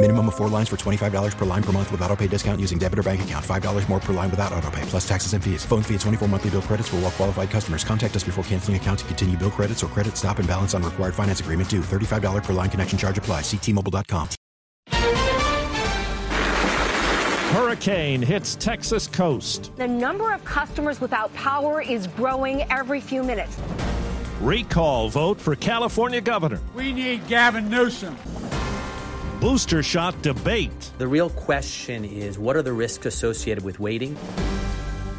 Minimum of four lines for $25 per line per month with auto pay discount using debit or bank account. $5 more per line without auto pay, plus taxes and fees. Phone fee at 24 monthly bill credits for all well qualified customers. Contact us before canceling account to continue bill credits or credit stop and balance on required finance agreement due. $35 per line connection charge apply. Ctmobile.com. Hurricane hits Texas coast. The number of customers without power is growing every few minutes. Recall vote for California governor. We need Gavin Newsom. Booster shot debate. The real question is what are the risks associated with waiting?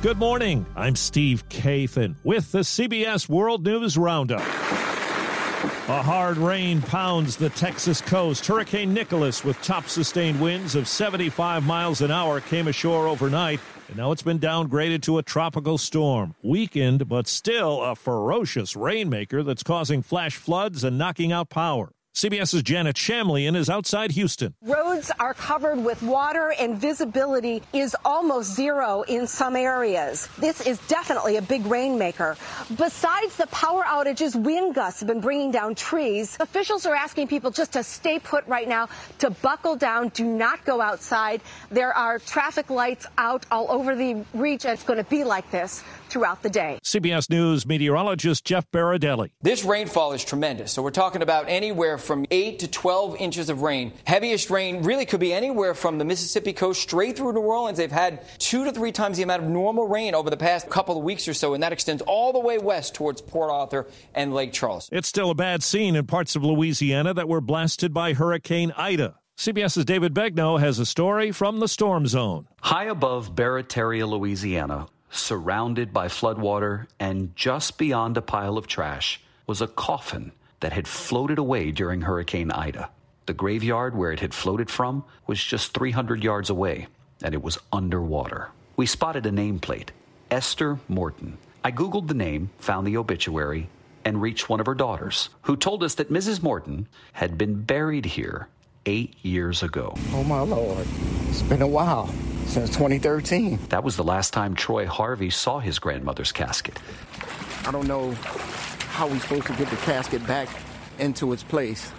Good morning. I'm Steve Kathan with the CBS World News Roundup. A hard rain pounds the Texas coast. Hurricane Nicholas, with top sustained winds of 75 miles an hour, came ashore overnight, and now it's been downgraded to a tropical storm. Weakened, but still a ferocious rainmaker that's causing flash floods and knocking out power. CBS's Janet Shamlian is outside Houston. Roads are covered with water and visibility is almost zero in some areas. This is definitely a big rainmaker. Besides the power outages, wind gusts have been bringing down trees. Officials are asking people just to stay put right now, to buckle down, do not go outside. There are traffic lights out all over the region. It's going to be like this throughout the day. CBS News meteorologist Jeff Berardelli. This rainfall is tremendous. So we're talking about anywhere from 8 to 12 inches of rain. Heaviest rain really could be anywhere from the Mississippi coast straight through New Orleans. They've had two to three times the amount of normal rain over the past couple of weeks or so, and that extends all the way west towards Port Arthur and Lake Charles. It's still a bad scene in parts of Louisiana that were blasted by Hurricane Ida. CBS's David Begnaud has a story from the storm zone. High above Barataria, Louisiana, surrounded by floodwater and just beyond a pile of trash, was a coffin that had floated away during Hurricane Ida. The graveyard where it had floated from was just 300 yards away, and it was underwater. We spotted a nameplate Esther Morton. I Googled the name, found the obituary, and reached one of her daughters, who told us that Mrs. Morton had been buried here eight years ago. Oh, my Lord. It's been a while since 2013. That was the last time Troy Harvey saw his grandmother's casket. I don't know how we're supposed to get the casket back into its place.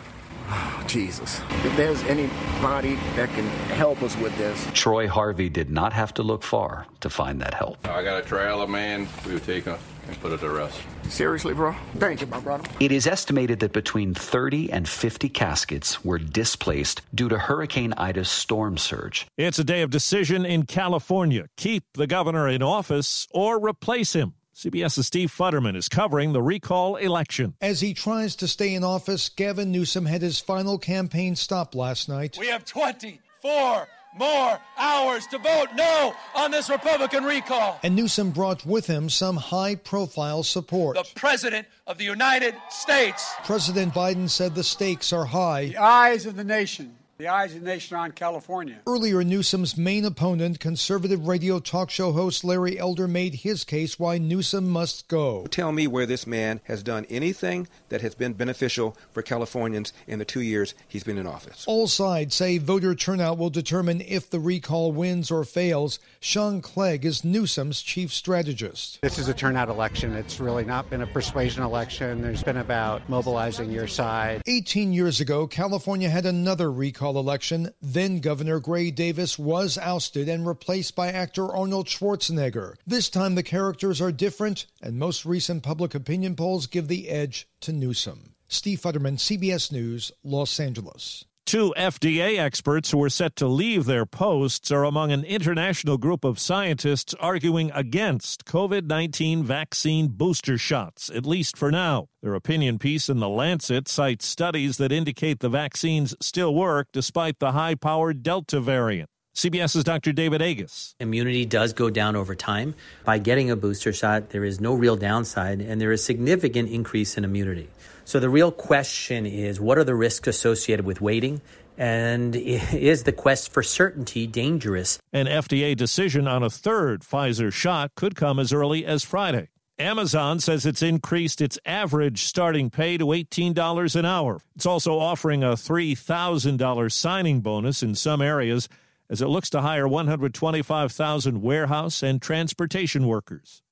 Oh, Jesus. If there's anybody that can help us with this. Troy Harvey did not have to look far to find that help. I got a trailer, man. We would take him and put it to rest. Seriously, bro? Thank you, my brother. It is estimated that between 30 and 50 caskets were displaced due to Hurricane Ida's storm surge. It's a day of decision in California. Keep the governor in office or replace him. CBS's Steve Futterman is covering the recall election. As he tries to stay in office, Gavin Newsom had his final campaign stop last night. We have 24 more hours to vote no on this Republican recall. And Newsom brought with him some high profile support. The President of the United States. President Biden said the stakes are high. The eyes of the nation the eyes of the nation on California. Earlier, Newsom's main opponent, conservative radio talk show host Larry Elder, made his case why Newsom must go. Tell me where this man has done anything that has been beneficial for Californians in the two years he's been in office. All sides say voter turnout will determine if the recall wins or fails. Sean Clegg is Newsom's chief strategist. This is a turnout election. It's really not been a persuasion election. There's been about mobilizing your side. 18 years ago, California had another recall election, then Governor Gray Davis was ousted and replaced by actor Arnold Schwarzenegger. This time the characters are different, and most recent public opinion polls give the edge to Newsom. Steve Futterman, CBS News, Los Angeles. Two FDA experts who are set to leave their posts are among an international group of scientists arguing against COVID 19 vaccine booster shots, at least for now. Their opinion piece in The Lancet cites studies that indicate the vaccines still work despite the high powered Delta variant. CBS's Dr. David Agus. Immunity does go down over time. By getting a booster shot, there is no real downside, and there is significant increase in immunity. So the real question is what are the risks associated with waiting? And is the quest for certainty dangerous? An FDA decision on a third Pfizer shot could come as early as Friday. Amazon says it's increased its average starting pay to $18 an hour. It's also offering a $3,000 signing bonus in some areas as it looks to hire 125,000 warehouse and transportation workers.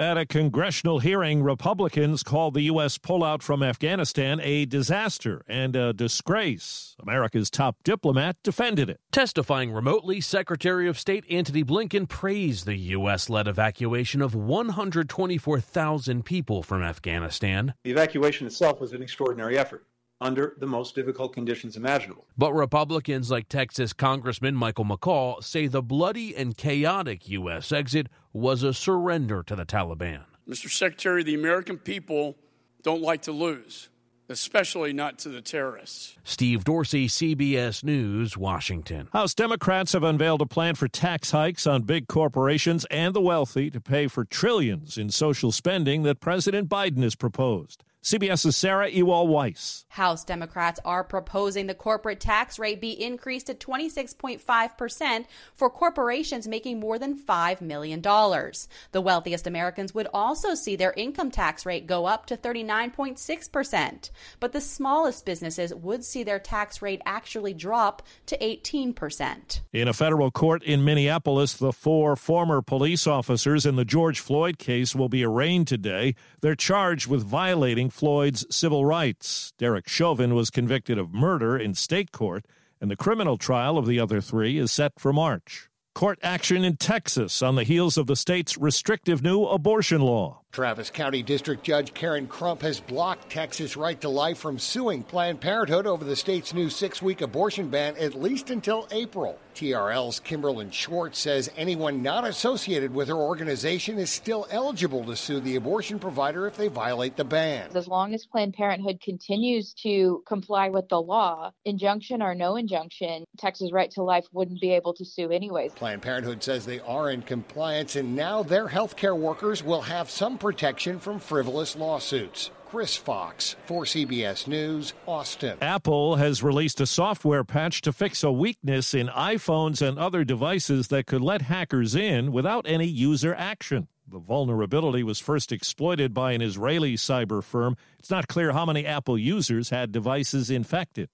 At a congressional hearing, Republicans called the U.S. pullout from Afghanistan a disaster and a disgrace. America's top diplomat defended it. Testifying remotely, Secretary of State Antony Blinken praised the U.S. led evacuation of 124,000 people from Afghanistan. The evacuation itself was an extraordinary effort under the most difficult conditions imaginable. But Republicans like Texas Congressman Michael McCaul say the bloody and chaotic U.S. exit was a surrender to the Taliban. Mr. Secretary, the American people don't like to lose, especially not to the terrorists. Steve Dorsey, CBS News, Washington. House Democrats have unveiled a plan for tax hikes on big corporations and the wealthy to pay for trillions in social spending that President Biden has proposed. CBS's Sarah Ewall Weiss. House Democrats are proposing the corporate tax rate be increased to 26.5% for corporations making more than $5 million. The wealthiest Americans would also see their income tax rate go up to 39.6%, but the smallest businesses would see their tax rate actually drop to 18%. In a federal court in Minneapolis, the four former police officers in the George Floyd case will be arraigned today. They're charged with violating Floyd's civil rights. Derek Chauvin was convicted of murder in state court, and the criminal trial of the other three is set for March. Court action in Texas on the heels of the state's restrictive new abortion law. Travis County District Judge Karin Crump has blocked Texas Right to Life from suing Planned Parenthood over the state's new six week abortion ban at least until April. TRL's Kimberlyn Schwartz says anyone not associated with her organization is still eligible to sue the abortion provider if they violate the ban. As long as Planned Parenthood continues to comply with the law, injunction or no injunction, Texas Right to Life wouldn't be able to sue anyways. Planned Parenthood says they are in compliance and now their healthcare workers will have some protection from frivolous lawsuits. Chris Fox for CBS News, Austin. Apple has released a software patch to fix a weakness in iPhones and other devices that could let hackers in without any user action. The vulnerability was first exploited by an Israeli cyber firm. It's not clear how many Apple users had devices infected.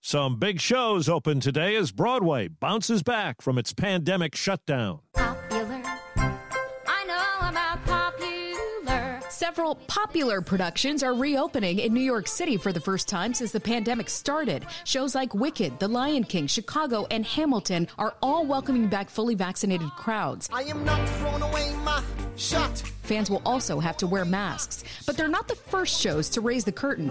Some big shows open today as Broadway bounces back from its pandemic shutdown. Several popular productions are reopening in New York City for the first time since the pandemic started. Shows like Wicked, The Lion King, Chicago, and Hamilton are all welcoming back fully vaccinated crowds. I am not throwing away my shot. Fans will also have to wear masks, but they're not the first shows to raise the curtain.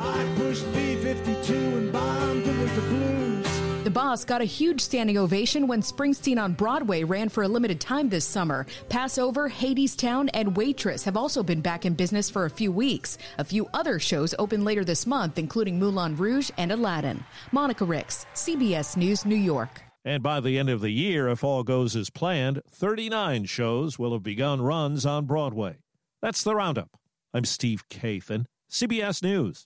The Boss got a huge standing ovation when Springsteen on Broadway ran for a limited time this summer. Pass Over, Hadestown, and Waitress have also been back in business for a few weeks. A few other shows open later this month, including Moulin Rouge and Aladdin. Monica Ricks, CBS News, New York. And by the end of the year, if all goes as planned, 39 shows will have begun runs on Broadway. That's the roundup. I'm Steve Kathan, CBS News.